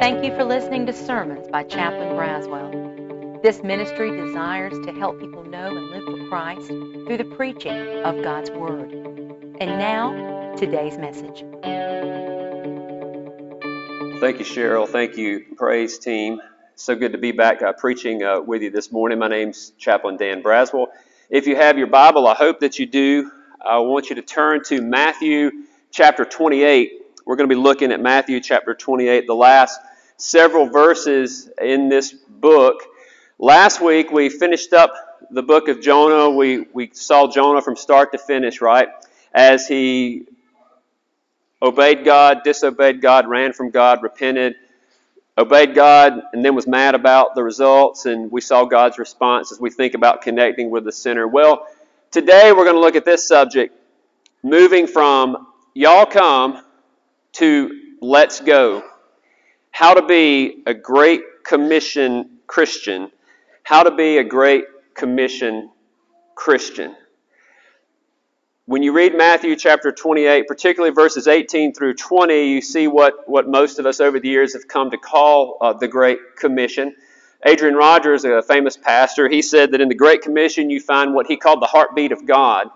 Thank you for listening to sermons by Chaplain Braswell. This ministry desires to help people know and live for Christ through the preaching of God's Word. And now, today's message. Thank you, Cheryl. Thank you, praise team. So good to be back uh, preaching uh, with you this morning. My name's Chaplain Dan Braswell. If you have your Bible, I hope that you do. I want you to turn to Matthew chapter 28. We're going to be looking at Matthew chapter 28, the last several verses in this book. Last week we finished up the book of Jonah. We, we saw Jonah from start to finish, right? As he obeyed God, disobeyed God, ran from God, repented, obeyed God, and then was mad about the results. And we saw God's response as we think about connecting with the sinner. Well, today we're going to look at this subject moving from y'all come to let's go how to be a great commission Christian, how to be a great commission Christian. When you read Matthew chapter 28, particularly verses 18 through 20, you see what, what most of us over the years have come to call uh, the Great Commission. Adrian Rogers, a famous pastor, he said that in the Great Commission you find what he called the heartbeat of God.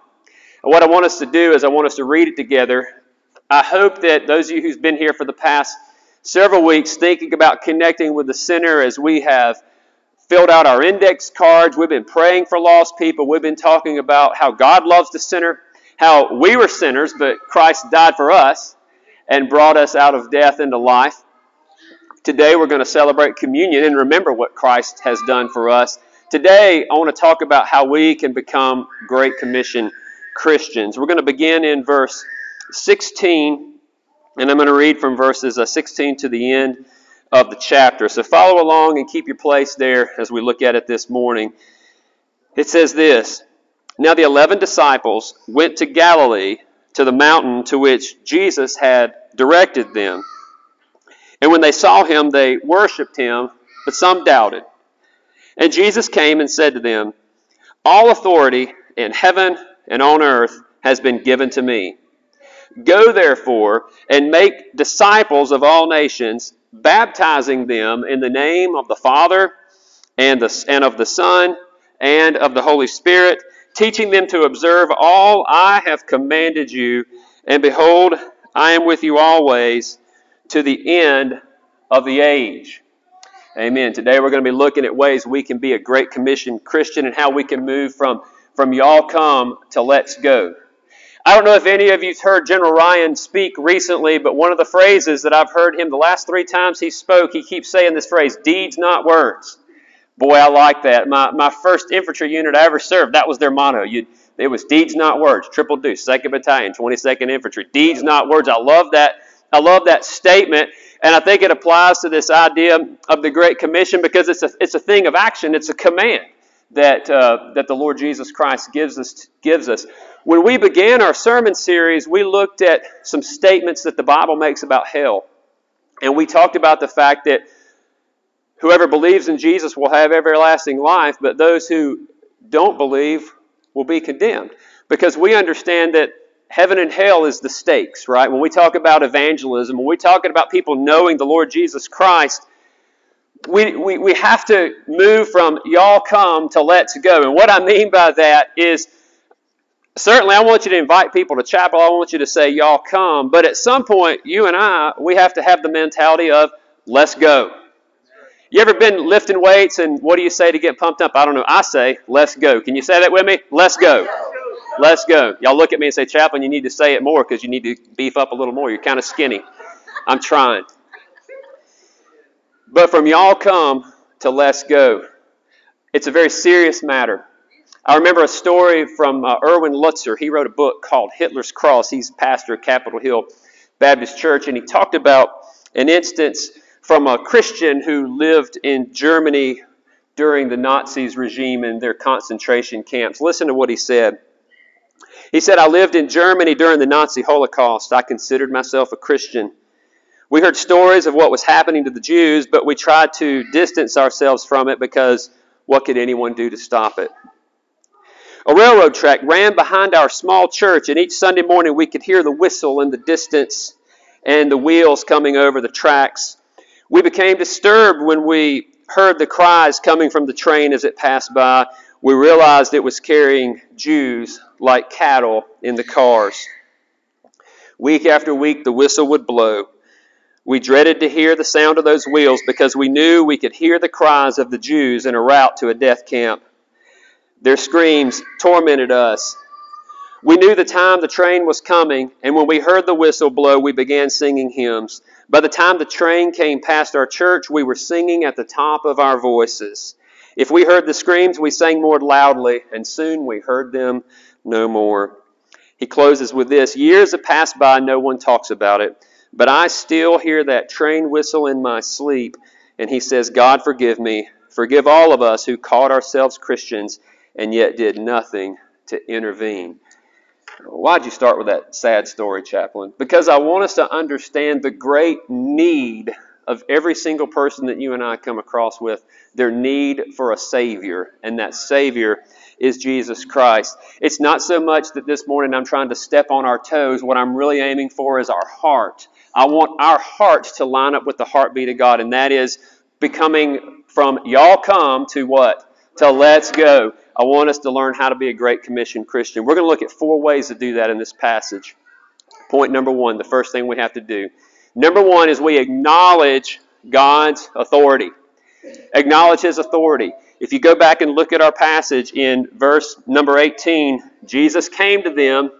And what I want us to do is I want us to read it together. I hope that those of you who's been here for the past several weeks thinking about connecting with the sinner as we have filled out our index cards. We've been praying for lost people. We've been talking about how God loves the sinner, how we were sinners, but Christ died for us and brought us out of death into life. Today we're going to celebrate communion and remember what Christ has done for us. Today I want to talk about how we can become Great Commission Christians. We're going to begin in verse 16 and I'm going to read from verses uh, 16 to the end of the chapter. So follow along and keep your place there as we look at it this morning. It says this Now the eleven disciples went to Galilee, to the mountain to which Jesus had directed them. And when they saw him, they worshipped him, but some doubted. And Jesus came and said to them, All authority in heaven and on earth has been given to me. Go therefore and make disciples of all nations, baptizing them in the name of the Father and, the, and of the Son and of the Holy Spirit, teaching them to observe all I have commanded you. And behold, I am with you always to the end of the age. Amen. Today we're going to be looking at ways we can be a Great Commission Christian and how we can move from, from y'all come to let's go. I don't know if any of you've heard General Ryan speak recently, but one of the phrases that I've heard him the last three times he spoke, he keeps saying this phrase, deeds, not words. Boy, I like that. My, my first infantry unit I ever served, that was their motto. You, it was deeds, not words. Triple Deuce, 2nd Battalion, 22nd Infantry. Deeds, not words. I love that. I love that statement. And I think it applies to this idea of the Great Commission because it's a, it's a thing of action. It's a command that, uh, that the Lord Jesus Christ gives us. Gives us. When we began our sermon series, we looked at some statements that the Bible makes about hell. And we talked about the fact that whoever believes in Jesus will have everlasting life, but those who don't believe will be condemned. Because we understand that heaven and hell is the stakes, right? When we talk about evangelism, when we're talking about people knowing the Lord Jesus Christ, we, we, we have to move from y'all come to let's go. And what I mean by that is certainly I want you to invite people to chapel. I want you to say, y'all come. But at some point, you and I, we have to have the mentality of, let's go. You ever been lifting weights and what do you say to get pumped up? I don't know. I say, let's go. Can you say that with me? Let's go. Let's go. Y'all look at me and say, Chaplain, you need to say it more because you need to beef up a little more. You're kind of skinny. I'm trying. But from y'all come to let's go. It's a very serious matter. I remember a story from uh, Erwin Lutzer. He wrote a book called Hitler's Cross. He's pastor of Capitol Hill Baptist Church, and he talked about an instance from a Christian who lived in Germany during the Nazis' regime and their concentration camps. Listen to what he said. He said, I lived in Germany during the Nazi Holocaust. I considered myself a Christian. We heard stories of what was happening to the Jews, but we tried to distance ourselves from it because what could anyone do to stop it? A railroad track ran behind our small church, and each Sunday morning we could hear the whistle in the distance and the wheels coming over the tracks. We became disturbed when we heard the cries coming from the train as it passed by. We realized it was carrying Jews like cattle in the cars. Week after week, the whistle would blow. We dreaded to hear the sound of those wheels because we knew we could hear the cries of the Jews in a route to a death camp. Their screams tormented us. We knew the time the train was coming, and when we heard the whistle blow, we began singing hymns. By the time the train came past our church, we were singing at the top of our voices. If we heard the screams, we sang more loudly, and soon we heard them no more. He closes with this Years have passed by, no one talks about it, but I still hear that train whistle in my sleep. And he says, God, forgive me. Forgive all of us who called ourselves Christians and yet did nothing to intervene. Why'd you start with that sad story, Chaplain? Because I want us to understand the great need of every single person that you and I come across with, their need for a Savior, and that Savior is Jesus Christ. It's not so much that this morning I'm trying to step on our toes. What I'm really aiming for is our heart. I want our heart to line up with the heartbeat of God, and that is becoming from y'all come to what? To let's go. I want us to learn how to be a Great Commission Christian. We're going to look at four ways to do that in this passage. Point number one, the first thing we have to do. Number one is we acknowledge God's authority. Acknowledge His authority. If you go back and look at our passage in verse number 18, Jesus came to them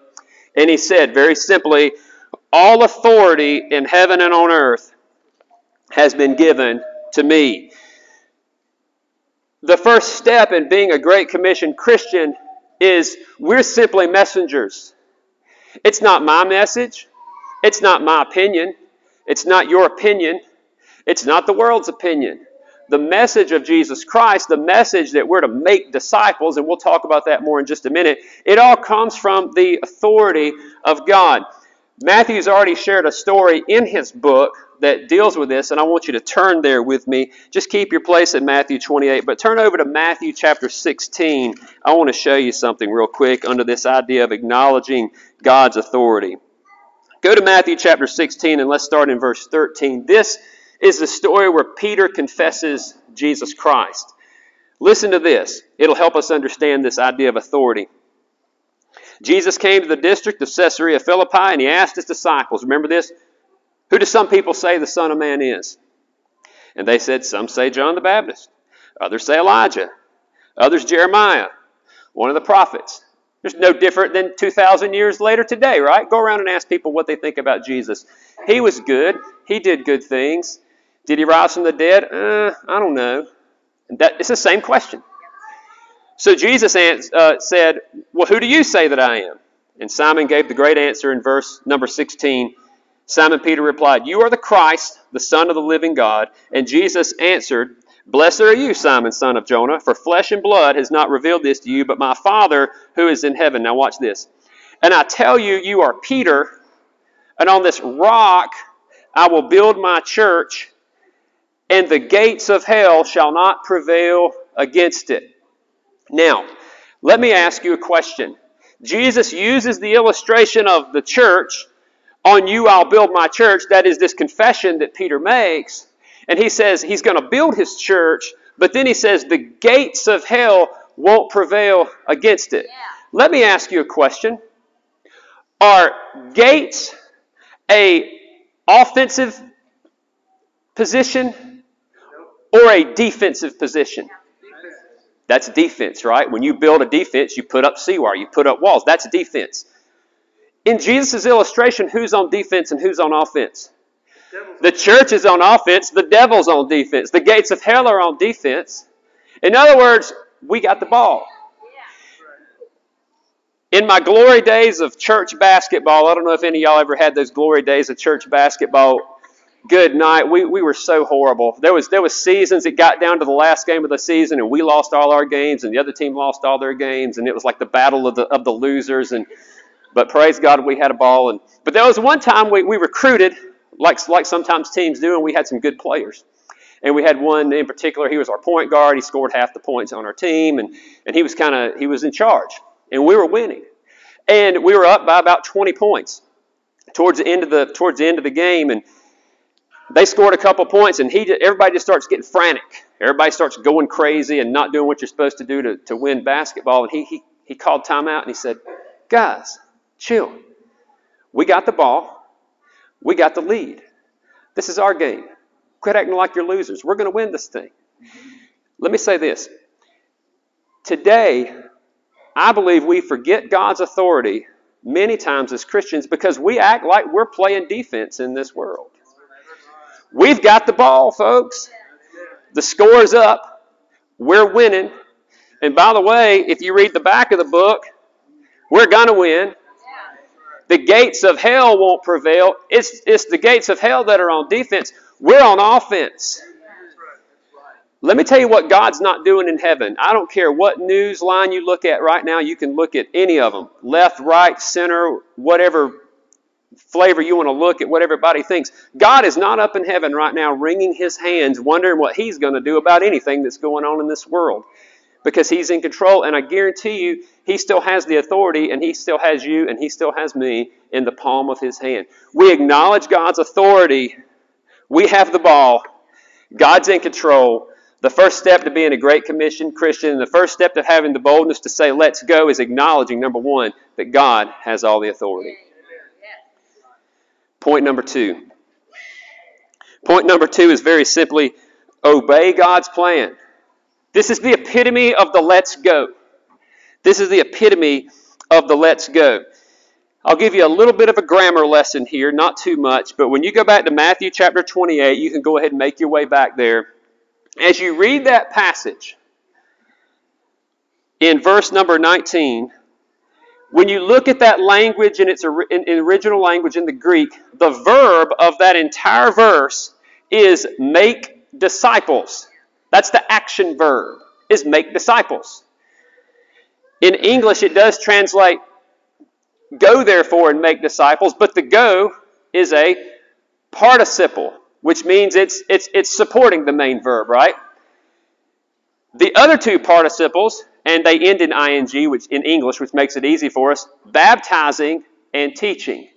and He said very simply, All authority in heaven and on earth has been given to me the first step in being a Great Commission Christian is we're simply messengers. It's not my message. It's not my opinion. It's not your opinion. It's not the world's opinion. The message of Jesus Christ, the message that we're to make disciples, and we'll talk about that more in just a minute, it all comes from the authority of God. Matthew's already shared a story in his book that deals with this, and I want you to turn there with me. Just keep your place in Matthew 28, but turn over to Matthew chapter 16. I want to show you something real quick under this idea of acknowledging God's authority. Go to Matthew chapter 16, and let's start in verse 13. This is the story where Peter confesses Jesus Christ. Listen to this, it'll help us understand this idea of authority. Jesus came to the district of Caesarea Philippi and he asked his disciples, remember this? Who do some people say the Son of Man is? And they said, Some say John the Baptist, others say Elijah, others Jeremiah, one of the prophets. There's no different than 2,000 years later today, right? Go around and ask people what they think about Jesus. He was good, he did good things. Did he rise from the dead? Uh, I don't know. That, it's the same question. So Jesus uh, said, Well, who do you say that I am? And Simon gave the great answer in verse number 16. Simon Peter replied, You are the Christ, the Son of the living God. And Jesus answered, Blessed are you, Simon, son of Jonah, for flesh and blood has not revealed this to you, but my Father who is in heaven. Now watch this. And I tell you, you are Peter, and on this rock I will build my church, and the gates of hell shall not prevail against it. Now, let me ask you a question. Jesus uses the illustration of the church on you I'll build my church. That is this confession that Peter makes. And he says he's going to build his church, but then he says the gates of hell won't prevail against it. Yeah. Let me ask you a question. Are gates a offensive position or a defensive position? That's defense, right? When you build a defense, you put up seawire, you put up walls. That's defense. In Jesus' illustration, who's on defense and who's on offense? The church is on offense, the devil's on defense. The gates of hell are on defense. In other words, we got the ball. In my glory days of church basketball, I don't know if any of y'all ever had those glory days of church basketball. Good night. We, we were so horrible. There was there was seasons it got down to the last game of the season and we lost all our games and the other team lost all their games and it was like the battle of the of the losers and but praise God, we had a ball. And but there was one time we, we recruited, like like sometimes teams do, and we had some good players. And we had one in particular. He was our point guard. He scored half the points on our team, and and he was kind of he was in charge. and we were winning. And we were up by about 20 points towards the end of the towards the end of the game, and they scored a couple points, and he everybody just starts getting frantic. Everybody starts going crazy and not doing what you're supposed to do to, to win basketball. And he, he he called timeout and he said, "Guys, chill. We got the ball. We got the lead. This is our game. Quit acting like you're losers. We're going to win this thing." Let me say this. Today, I believe we forget God's authority many times as Christians because we act like we're playing defense in this world. We've got the ball, folks. The score's up. We're winning. And by the way, if you read the back of the book, we're going to win. The gates of hell won't prevail. It's, it's the gates of hell that are on defense. We're on offense. Let me tell you what God's not doing in heaven. I don't care what news line you look at right now, you can look at any of them left, right, center, whatever flavor you want to look at, what everybody thinks. God is not up in heaven right now wringing his hands, wondering what he's going to do about anything that's going on in this world. Because he's in control, and I guarantee you, he still has the authority, and he still has you, and he still has me in the palm of his hand. We acknowledge God's authority. We have the ball. God's in control. The first step to being a Great Commission Christian, the first step to having the boldness to say, let's go, is acknowledging, number one, that God has all the authority. Point number two. Point number two is very simply obey God's plan. This is the epitome of the let's go. This is the epitome of the let's go. I'll give you a little bit of a grammar lesson here, not too much, but when you go back to Matthew chapter 28, you can go ahead and make your way back there. As you read that passage in verse number 19, when you look at that language in its in, in original language in the Greek, the verb of that entire verse is make disciples. That's the action verb, is make disciples. In English, it does translate go therefore and make disciples, but the go is a participle which means it's, it's, it's supporting the main verb, right? The other two participles, and they end in ing, which in English, which makes it easy for us, baptizing and teaching.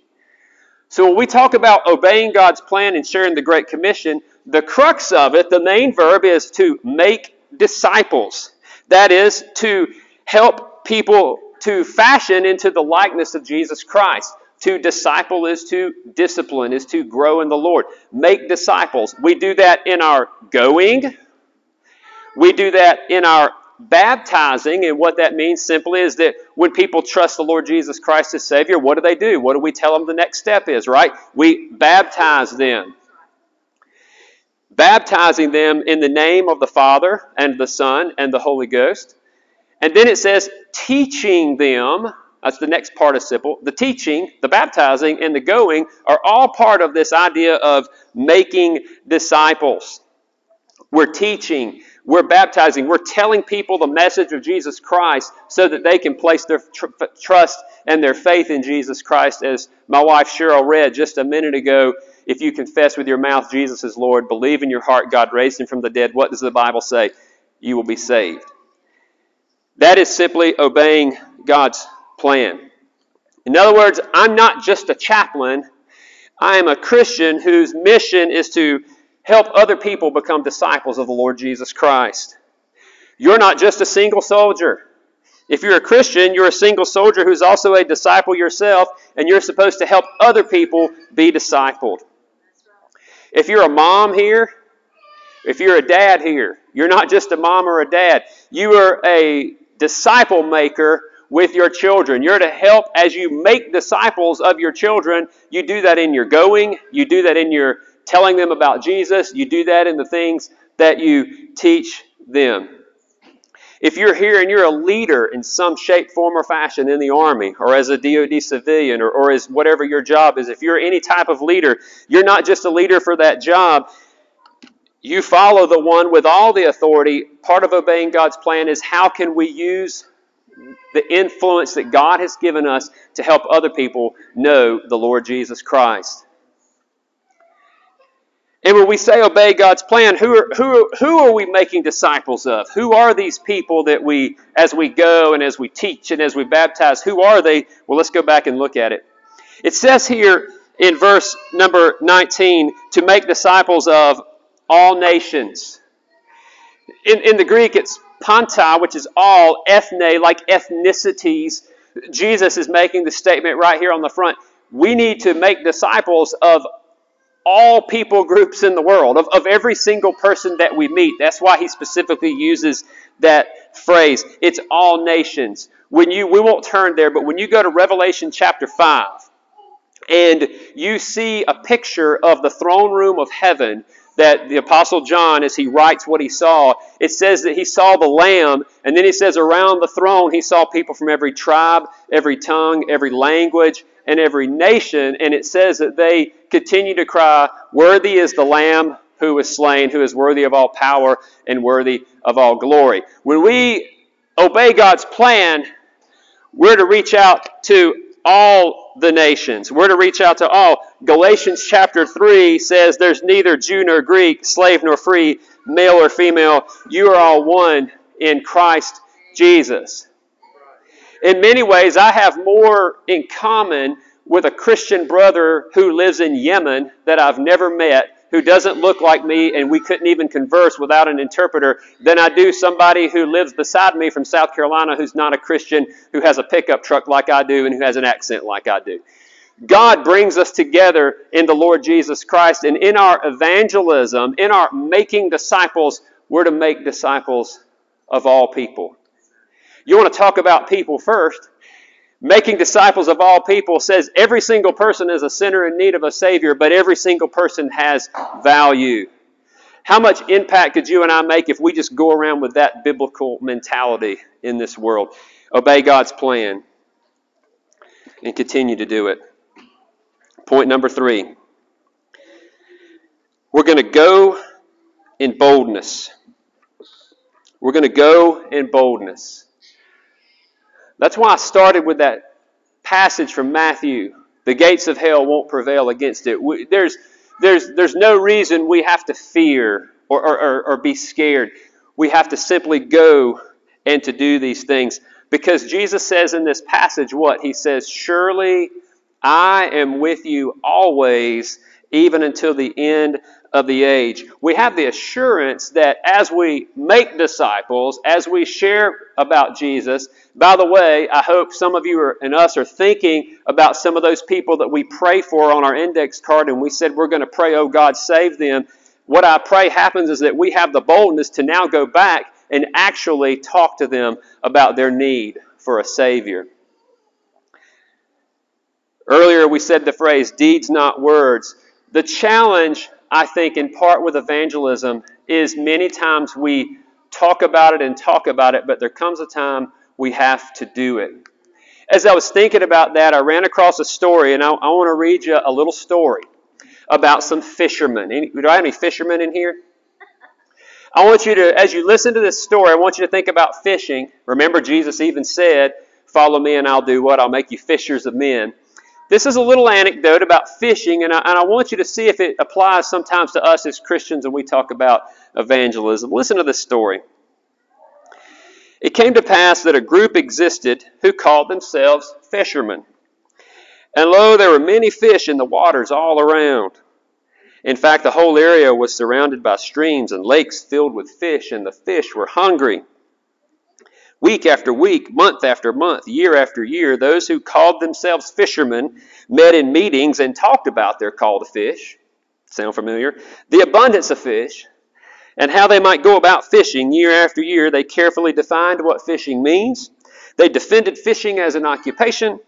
So when we talk about obeying God's plan and sharing the Great Commission, the crux of it, the main verb is to make disciples. That is, to help people to fashion into the likeness of Jesus Christ. To disciple is to discipline, is to grow in the Lord. Make disciples. We do that in our going. We do that in our baptizing. And what that means simply is that when people trust the Lord Jesus Christ as Savior, what do they do? What do we tell them the next step is, right? We baptize them. Baptizing them in the name of the Father and the Son and the Holy Ghost. And then it says, teaching them that's the next participle. The teaching, the baptizing, and the going are all part of this idea of making disciples. We're teaching, we're baptizing, we're telling people the message of Jesus Christ so that they can place their tr- trust and their faith in Jesus Christ. As my wife Cheryl read just a minute ago, if you confess with your mouth Jesus is Lord, believe in your heart God raised him from the dead, what does the Bible say? You will be saved. That is simply obeying God's plan. In other words, I'm not just a chaplain, I am a Christian whose mission is to help other people become disciples of the Lord Jesus Christ. You're not just a single soldier. If you're a Christian, you're a single soldier who's also a disciple yourself, and you're supposed to help other people be discipled. If you're a mom here, if you're a dad here, you're not just a mom or a dad. You are a disciple maker with your children. You're to help as you make disciples of your children. You do that in your going, you do that in your telling them about Jesus, you do that in the things that you teach them. If you're here and you're a leader in some shape, form, or fashion in the Army, or as a DoD civilian, or, or as whatever your job is, if you're any type of leader, you're not just a leader for that job. You follow the one with all the authority. Part of obeying God's plan is how can we use the influence that God has given us to help other people know the Lord Jesus Christ. And when we say obey God's plan, who are, who, who are we making disciples of? Who are these people that we, as we go and as we teach and as we baptize, who are they? Well, let's go back and look at it. It says here in verse number 19 to make disciples of all nations. In, in the Greek, it's panta, which is all, ethne, like ethnicities. Jesus is making the statement right here on the front. We need to make disciples of all people groups in the world, of, of every single person that we meet. That's why he specifically uses that phrase. It's all nations. When you we won't turn there, but when you go to Revelation chapter 5 and you see a picture of the throne room of heaven that the apostle John as he writes what he saw, it says that he saw the lamb and then he says around the throne he saw people from every tribe, every tongue, every language, and every nation, and it says that they continue to cry, Worthy is the Lamb who was slain, who is worthy of all power and worthy of all glory. When we obey God's plan, we're to reach out to all the nations. We're to reach out to all. Galatians chapter 3 says there's neither Jew nor Greek, slave nor free, male or female. You are all one in Christ Jesus in many ways, I have more in common with a Christian brother who lives in Yemen that I've never met, who doesn't look like me, and we couldn't even converse without an interpreter, than I do somebody who lives beside me from South Carolina who's not a Christian, who has a pickup truck like I do, and who has an accent like I do. God brings us together in the Lord Jesus Christ, and in our evangelism, in our making disciples, we're to make disciples of all people. You want to talk about people first. Making disciples of all people says every single person is a sinner in need of a Savior, but every single person has value. How much impact could you and I make if we just go around with that biblical mentality in this world? Obey God's plan and continue to do it. Point number three we're going to go in boldness. We're going to go in boldness. That's why I started with that passage from Matthew. The gates of hell won't prevail against it. We, there's, there's, there's no reason we have to fear or, or, or be scared. We have to simply go and to do these things. Because Jesus says in this passage what? He says, Surely I am with you always, even until the end of the age. We have the assurance that as we make disciples, as we share about Jesus, by the way, I hope some of you are, and us are thinking about some of those people that we pray for on our index card, and we said we're going to pray, oh God, save them. What I pray happens is that we have the boldness to now go back and actually talk to them about their need for a Savior. Earlier, we said the phrase, deeds, not words. The challenge I think, in part with evangelism is many times we talk about it and talk about it, but there comes a time we have to do it. As I was thinking about that, I ran across a story, and I, I want to read you a little story about some fishermen. Any, do I have any fishermen in here? I want you to, as you listen to this story, I want you to think about fishing. Remember, Jesus even said, Follow me, and I'll do what? I'll make you fishers of men. This is a little anecdote about fishing, and I, and I want you to see if it applies sometimes to us as Christians when we talk about evangelism. Listen to this story. It came to pass that a group existed who called themselves fishermen. And lo, there were many fish in the waters all around. In fact, the whole area was surrounded by streams and lakes filled with fish, and the fish were hungry. Week after week, month after month, year after year, those who called themselves fishermen met in meetings and talked about their call to fish. Sound familiar? The abundance of fish and how they might go about fishing year after year. They carefully defined what fishing means. They defended fishing as an occupation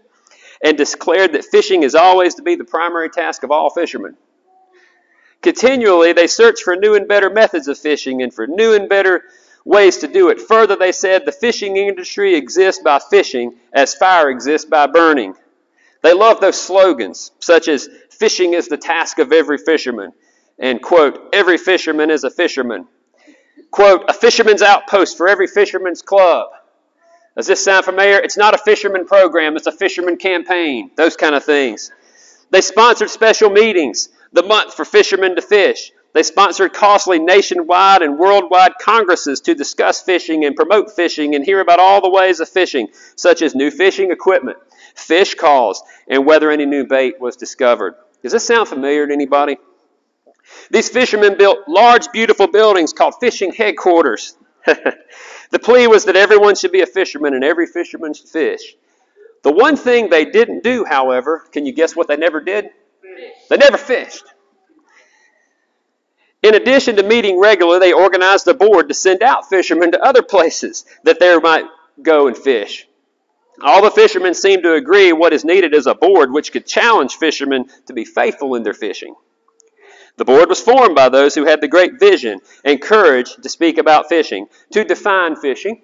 and declared that fishing is always to be the primary task of all fishermen. Continually, they searched for new and better methods of fishing and for new and better ways to do it. Further, they said the fishing industry exists by fishing as fire exists by burning. They love those slogans, such as fishing is the task of every fisherman, and quote, every fisherman is a fisherman. Quote, a fisherman's outpost for every fisherman's club. Does this sound familiar? It's not a fisherman program, it's a fisherman campaign, those kind of things. They sponsored special meetings, the month for fishermen to fish. They sponsored costly nationwide and worldwide congresses to discuss fishing and promote fishing and hear about all the ways of fishing, such as new fishing equipment, fish calls, and whether any new bait was discovered. Does this sound familiar to anybody? These fishermen built large, beautiful buildings called fishing headquarters. the plea was that everyone should be a fisherman and every fisherman should fish. The one thing they didn't do, however, can you guess what they never did? They never fished. In addition to meeting regularly, they organized a board to send out fishermen to other places that they might go and fish. All the fishermen seemed to agree what is needed is a board which could challenge fishermen to be faithful in their fishing. The board was formed by those who had the great vision and courage to speak about fishing, to define fishing,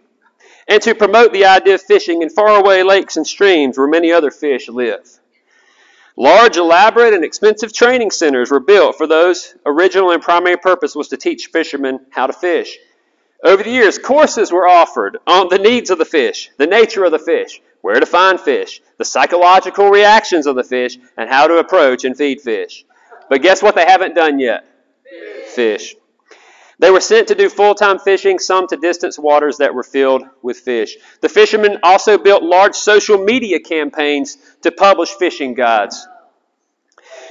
and to promote the idea of fishing in faraway lakes and streams where many other fish live. Large, elaborate, and expensive training centers were built for those original and primary purpose was to teach fishermen how to fish. Over the years, courses were offered on the needs of the fish, the nature of the fish, where to find fish, the psychological reactions of the fish, and how to approach and feed fish. But guess what they haven't done yet? Fish. They were sent to do full time fishing, some to distant waters that were filled with fish. The fishermen also built large social media campaigns to publish fishing guides.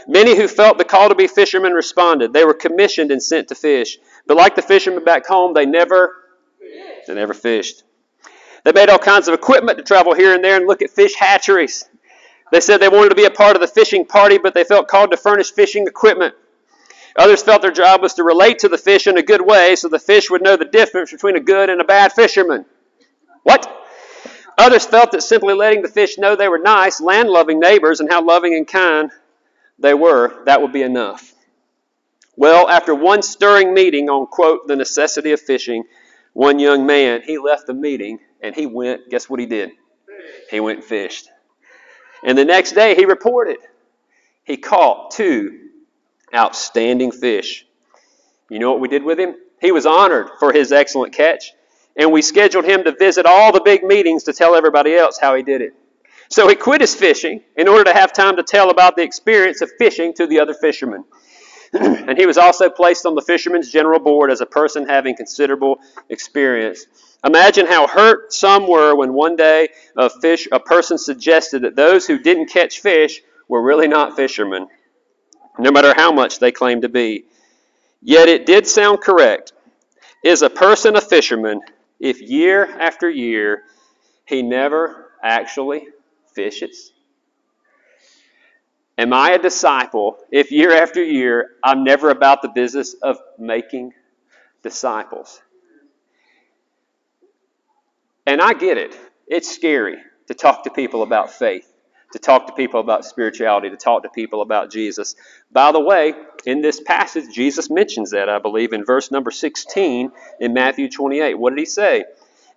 Many who felt the call to be fishermen responded. They were commissioned and sent to fish. But like the fishermen back home, they never they never fished. They made all kinds of equipment to travel here and there and look at fish hatcheries. They said they wanted to be a part of the fishing party, but they felt called to furnish fishing equipment. Others felt their job was to relate to the fish in a good way so the fish would know the difference between a good and a bad fisherman. What? Others felt that simply letting the fish know they were nice, land loving neighbors and how loving and kind they were, that would be enough. Well, after one stirring meeting on, quote, the necessity of fishing, one young man, he left the meeting and he went, guess what he did? He went and fished. And the next day he reported he caught two outstanding fish. You know what we did with him? He was honored for his excellent catch, and we scheduled him to visit all the big meetings to tell everybody else how he did it. So he quit his fishing in order to have time to tell about the experience of fishing to the other fishermen. and he was also placed on the Fishermen's General Board as a person having considerable experience. Imagine how hurt some were when one day a, fish, a person suggested that those who didn't catch fish were really not fishermen no matter how much they claim to be. Yet it did sound correct. Is a person a fisherman if year after year he never actually fishes? Am I a disciple if year after year I'm never about the business of making disciples? And I get it. It's scary to talk to people about faith to talk to people about spirituality, to talk to people about Jesus. By the way, in this passage, Jesus mentions that, I believe, in verse number 16 in Matthew 28. What did he say?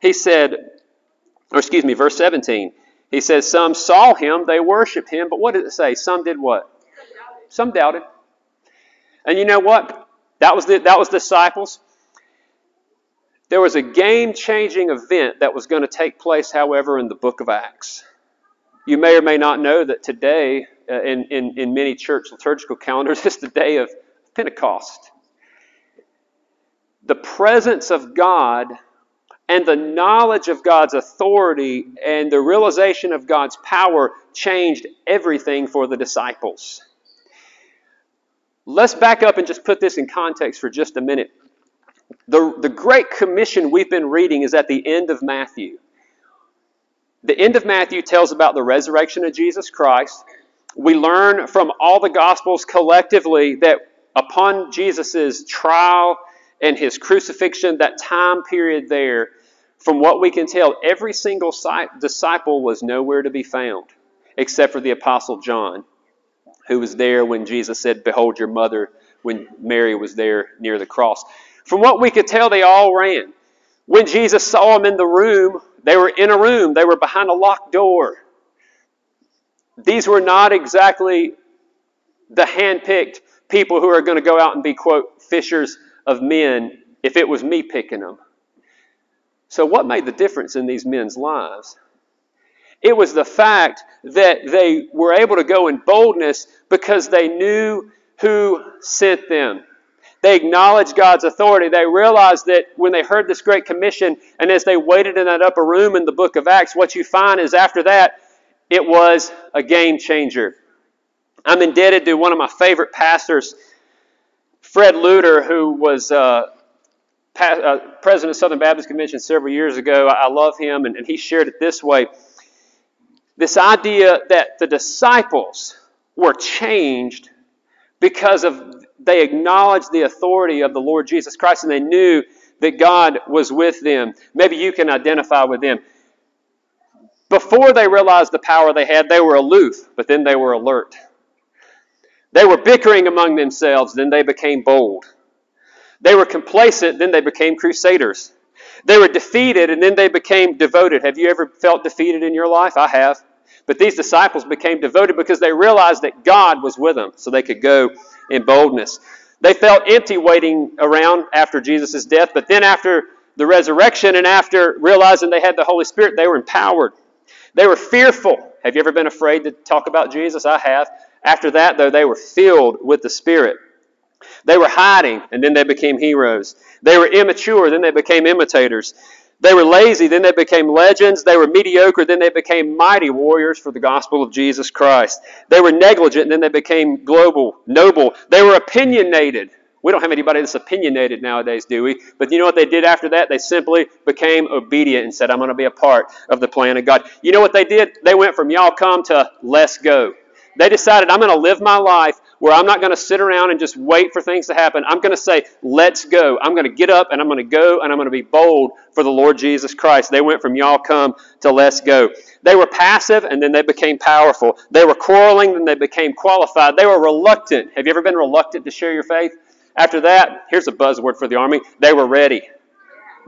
He said, or excuse me, verse 17. He says, Some saw him, they worshiped him, but what did it say? Some did what? Some doubted. And you know what? That was the, that was disciples. There was a game changing event that was going to take place, however, in the book of Acts. You may or may not know that today, uh, in, in, in many church liturgical calendars, is the day of Pentecost. The presence of God and the knowledge of God's authority and the realization of God's power changed everything for the disciples. Let's back up and just put this in context for just a minute. The, the Great Commission we've been reading is at the end of Matthew. The end of Matthew tells about the resurrection of Jesus Christ. We learn from all the Gospels collectively that upon Jesus' trial and his crucifixion, that time period there, from what we can tell, every single disciple was nowhere to be found except for the Apostle John, who was there when Jesus said, Behold your mother, when Mary was there near the cross. From what we could tell, they all ran. When Jesus saw them in the room they were in a room, they were behind a locked door. These were not exactly the handpicked people who are going to go out and be, quote, fishers of men if it was me picking them. So, what made the difference in these men's lives? It was the fact that they were able to go in boldness because they knew who sent them. They acknowledged God's authority. They realized that when they heard this great commission, and as they waited in that upper room in the book of Acts, what you find is after that, it was a game changer. I'm indebted to one of my favorite pastors, Fred Luter, who was uh, uh, president of Southern Baptist Convention several years ago. I love him, and, and he shared it this way this idea that the disciples were changed because of they acknowledged the authority of the Lord Jesus Christ and they knew that God was with them. Maybe you can identify with them. Before they realized the power they had, they were aloof, but then they were alert. They were bickering among themselves, then they became bold. They were complacent, then they became crusaders. They were defeated, and then they became devoted. Have you ever felt defeated in your life? I have. But these disciples became devoted because they realized that God was with them, so they could go in boldness. They felt empty waiting around after Jesus' death, but then after the resurrection and after realizing they had the Holy Spirit, they were empowered. They were fearful. Have you ever been afraid to talk about Jesus? I have. After that, though, they were filled with the Spirit. They were hiding, and then they became heroes. They were immature, then they became imitators. They were lazy, then they became legends. They were mediocre, then they became mighty warriors for the gospel of Jesus Christ. They were negligent, then they became global, noble. They were opinionated. We don't have anybody that's opinionated nowadays, do we? But you know what they did after that? They simply became obedient and said, I'm going to be a part of the plan of God. You know what they did? They went from y'all come to let's go. They decided, I'm going to live my life where I'm not going to sit around and just wait for things to happen. I'm going to say, let's go. I'm going to get up and I'm going to go and I'm going to be bold for the Lord Jesus Christ. They went from y'all come to let's go. They were passive and then they became powerful. They were quarreling, then they became qualified. They were reluctant. Have you ever been reluctant to share your faith? After that, here's a buzzword for the army they were ready.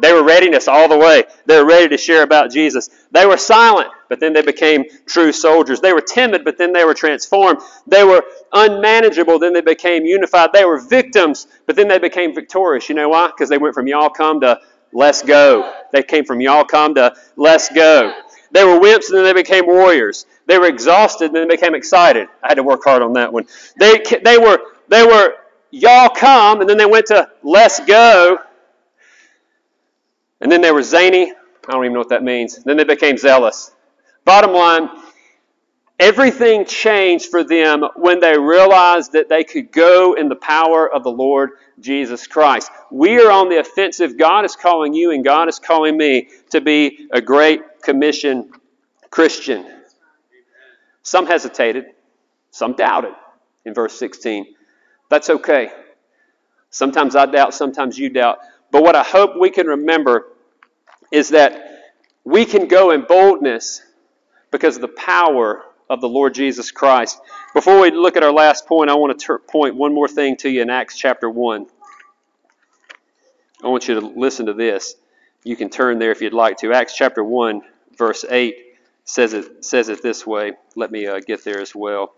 They were readiness all the way. They were ready to share about Jesus. They were silent, but then they became true soldiers. They were timid, but then they were transformed. They were unmanageable, then they became unified. They were victims, but then they became victorious. You know why? Because they went from y'all come to let's go. They came from y'all come to let's go. They were wimps, and then they became warriors. They were exhausted, and then they became excited. I had to work hard on that one. They, they were, they were y'all come, and then they went to let's go and then they were zany. I don't even know what that means. Then they became zealous. Bottom line, everything changed for them when they realized that they could go in the power of the Lord Jesus Christ. We are on the offensive. God is calling you and God is calling me to be a great commission Christian. Some hesitated, some doubted in verse 16. That's okay. Sometimes I doubt, sometimes you doubt. But what I hope we can remember is that we can go in boldness because of the power of the Lord Jesus Christ. Before we look at our last point, I want to ter- point one more thing to you in Acts chapter 1. I want you to listen to this. You can turn there if you'd like to. Acts chapter 1, verse 8 says it, says it this way. Let me uh, get there as well.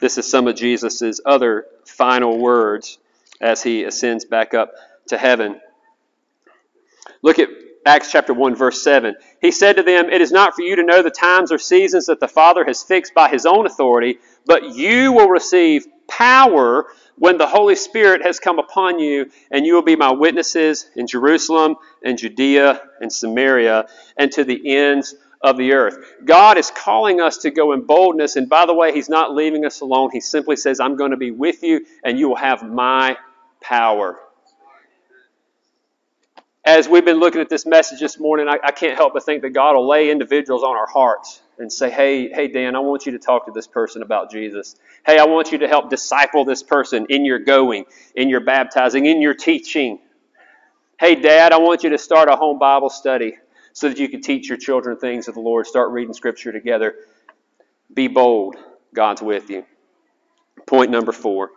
This is some of Jesus' other final words as he ascends back up to heaven. Look at Acts chapter 1 verse 7. He said to them, It is not for you to know the times or seasons that the Father has fixed by his own authority, but you will receive power when the Holy Spirit has come upon you, and you will be my witnesses in Jerusalem and Judea and Samaria and to the ends of the earth. God is calling us to go in boldness, and by the way, He's not leaving us alone. He simply says, I'm going to be with you, and you will have my power as we've been looking at this message this morning, I, I, can't help but think that God will lay individuals on our hearts and say, hey, hey, Dan, I want you to talk to this person about Jesus. Hey, I want you to help disciple this person in your going, in your baptizing, in your teaching. Hey, Dad, I want you to start a home Bible study so that you can teach your children things of the Lord. Start reading Scripture together. Be bold. God's with you. Point number four.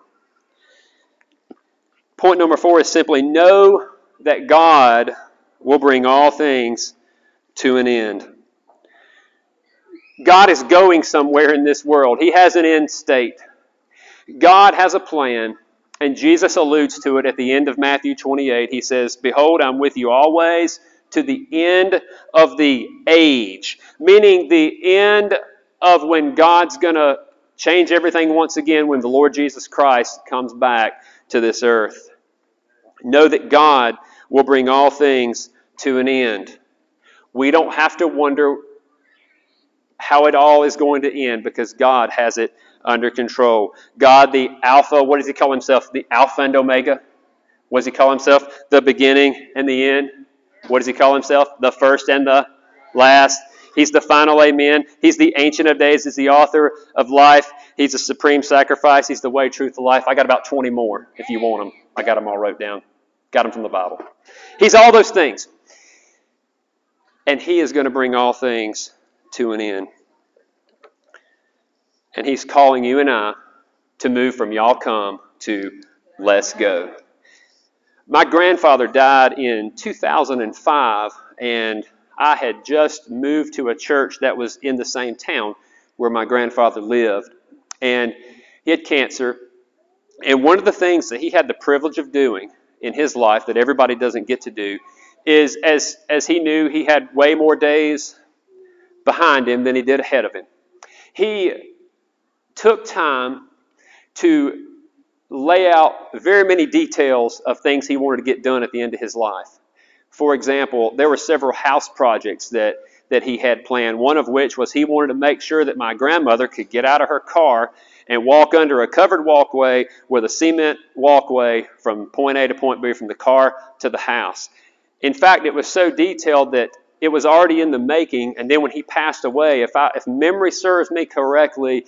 Point number four is simply know that God will bring all things to an end. God is going somewhere in this world. He has an end state. God has a plan, and Jesus alludes to it at the end of Matthew 28. He says, Behold, I'm with you always to the end of the age, meaning the end of when God's going to change everything once again when the Lord Jesus Christ comes back to this earth. Know that God will bring all things to an end. We don't have to wonder how it all is going to end because God has it under control. God, the Alpha, what does He call Himself? The Alpha and Omega. What does He call Himself? The beginning and the end. What does He call Himself? The first and the last. He's the final amen. He's the ancient of days. He's the author of life. He's the supreme sacrifice. He's the way, truth, life. I got about 20 more if you want them. I got them all wrote down. Got them from the Bible. He's all those things. And He is going to bring all things to an end. And He's calling you and I to move from y'all come to let's go. My grandfather died in 2005, and I had just moved to a church that was in the same town where my grandfather lived. And he had cancer. And one of the things that he had the privilege of doing in his life that everybody doesn't get to do is as, as he knew he had way more days behind him than he did ahead of him. He took time to lay out very many details of things he wanted to get done at the end of his life. For example, there were several house projects that, that he had planned, one of which was he wanted to make sure that my grandmother could get out of her car and walk under a covered walkway with a cement walkway from point A to point B, from the car to the house. In fact, it was so detailed that it was already in the making, and then when he passed away, if, I, if memory serves me correctly,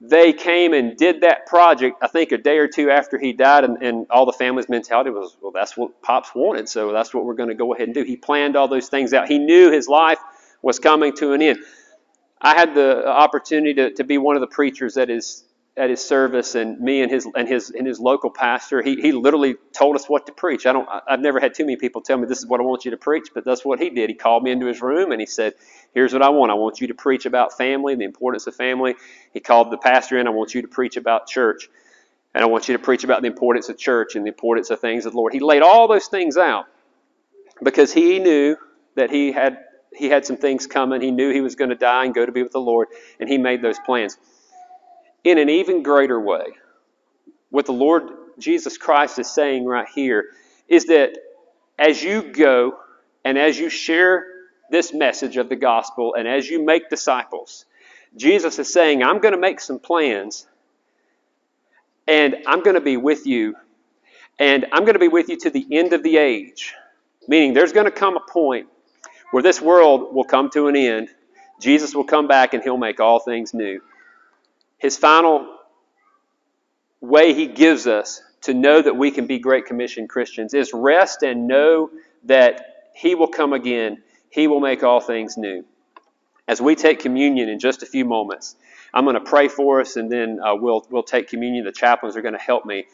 they came and did that project, I think, a day or two after he died, and, and all the family's mentality was, well, that's what Pops wanted, so that's what we're going to go ahead and do. He planned all those things out. He knew his life was coming to an end. I had the opportunity to, to be one of the preachers at his at his service, and me and his and his and his local pastor, he, he literally told us what to preach. I don't I've never had too many people tell me this is what I want you to preach, but that's what he did. He called me into his room and he said, Here's what I want. I want you to preach about family, the importance of family. He called the pastor in, I want you to preach about church. And I want you to preach about the importance of church and the importance of things of the Lord. He laid all those things out because he knew that he had he had some things coming. He knew he was going to die and go to be with the Lord, and he made those plans in an even greater way. What the Lord Jesus Christ is saying right here is that as you go and as you share this message of the gospel and as you make disciples, Jesus is saying, I'm going to make some plans and I'm going to be with you and I'm going to be with you to the end of the age. Meaning, there's going to come a point where this world will come to an end. Jesus will come back and he'll make all things new his final way he gives us to know that we can be Great Commission Christians is rest and know that he will come again. He will make all things new. As we take communion in just a few moments, I'm going to pray for us and then uh, we'll, we'll take communion. The chaplains are going to help me.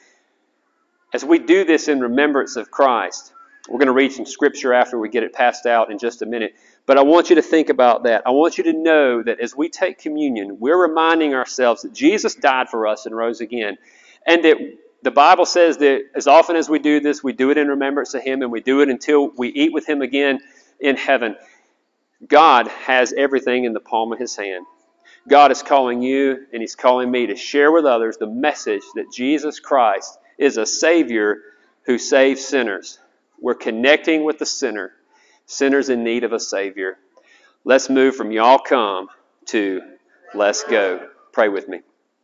As we do this in remembrance of Christ, we're going to read some scripture after we get it passed out in just a minute. But I want you to think about that. I want you to know that as we take communion, we're reminding ourselves that Jesus died for us and rose again. And that the Bible says that as often as we do this, we do it in remembrance of Him and we do it until we eat with Him again in heaven. God has everything in the palm of His hand. God is calling you and He's calling me to share with others the message that Jesus Christ is a Savior who saves sinners. We're connecting with the sinner sinners in need of a Savior. Let's move from y'all come to let's go. Pray with me.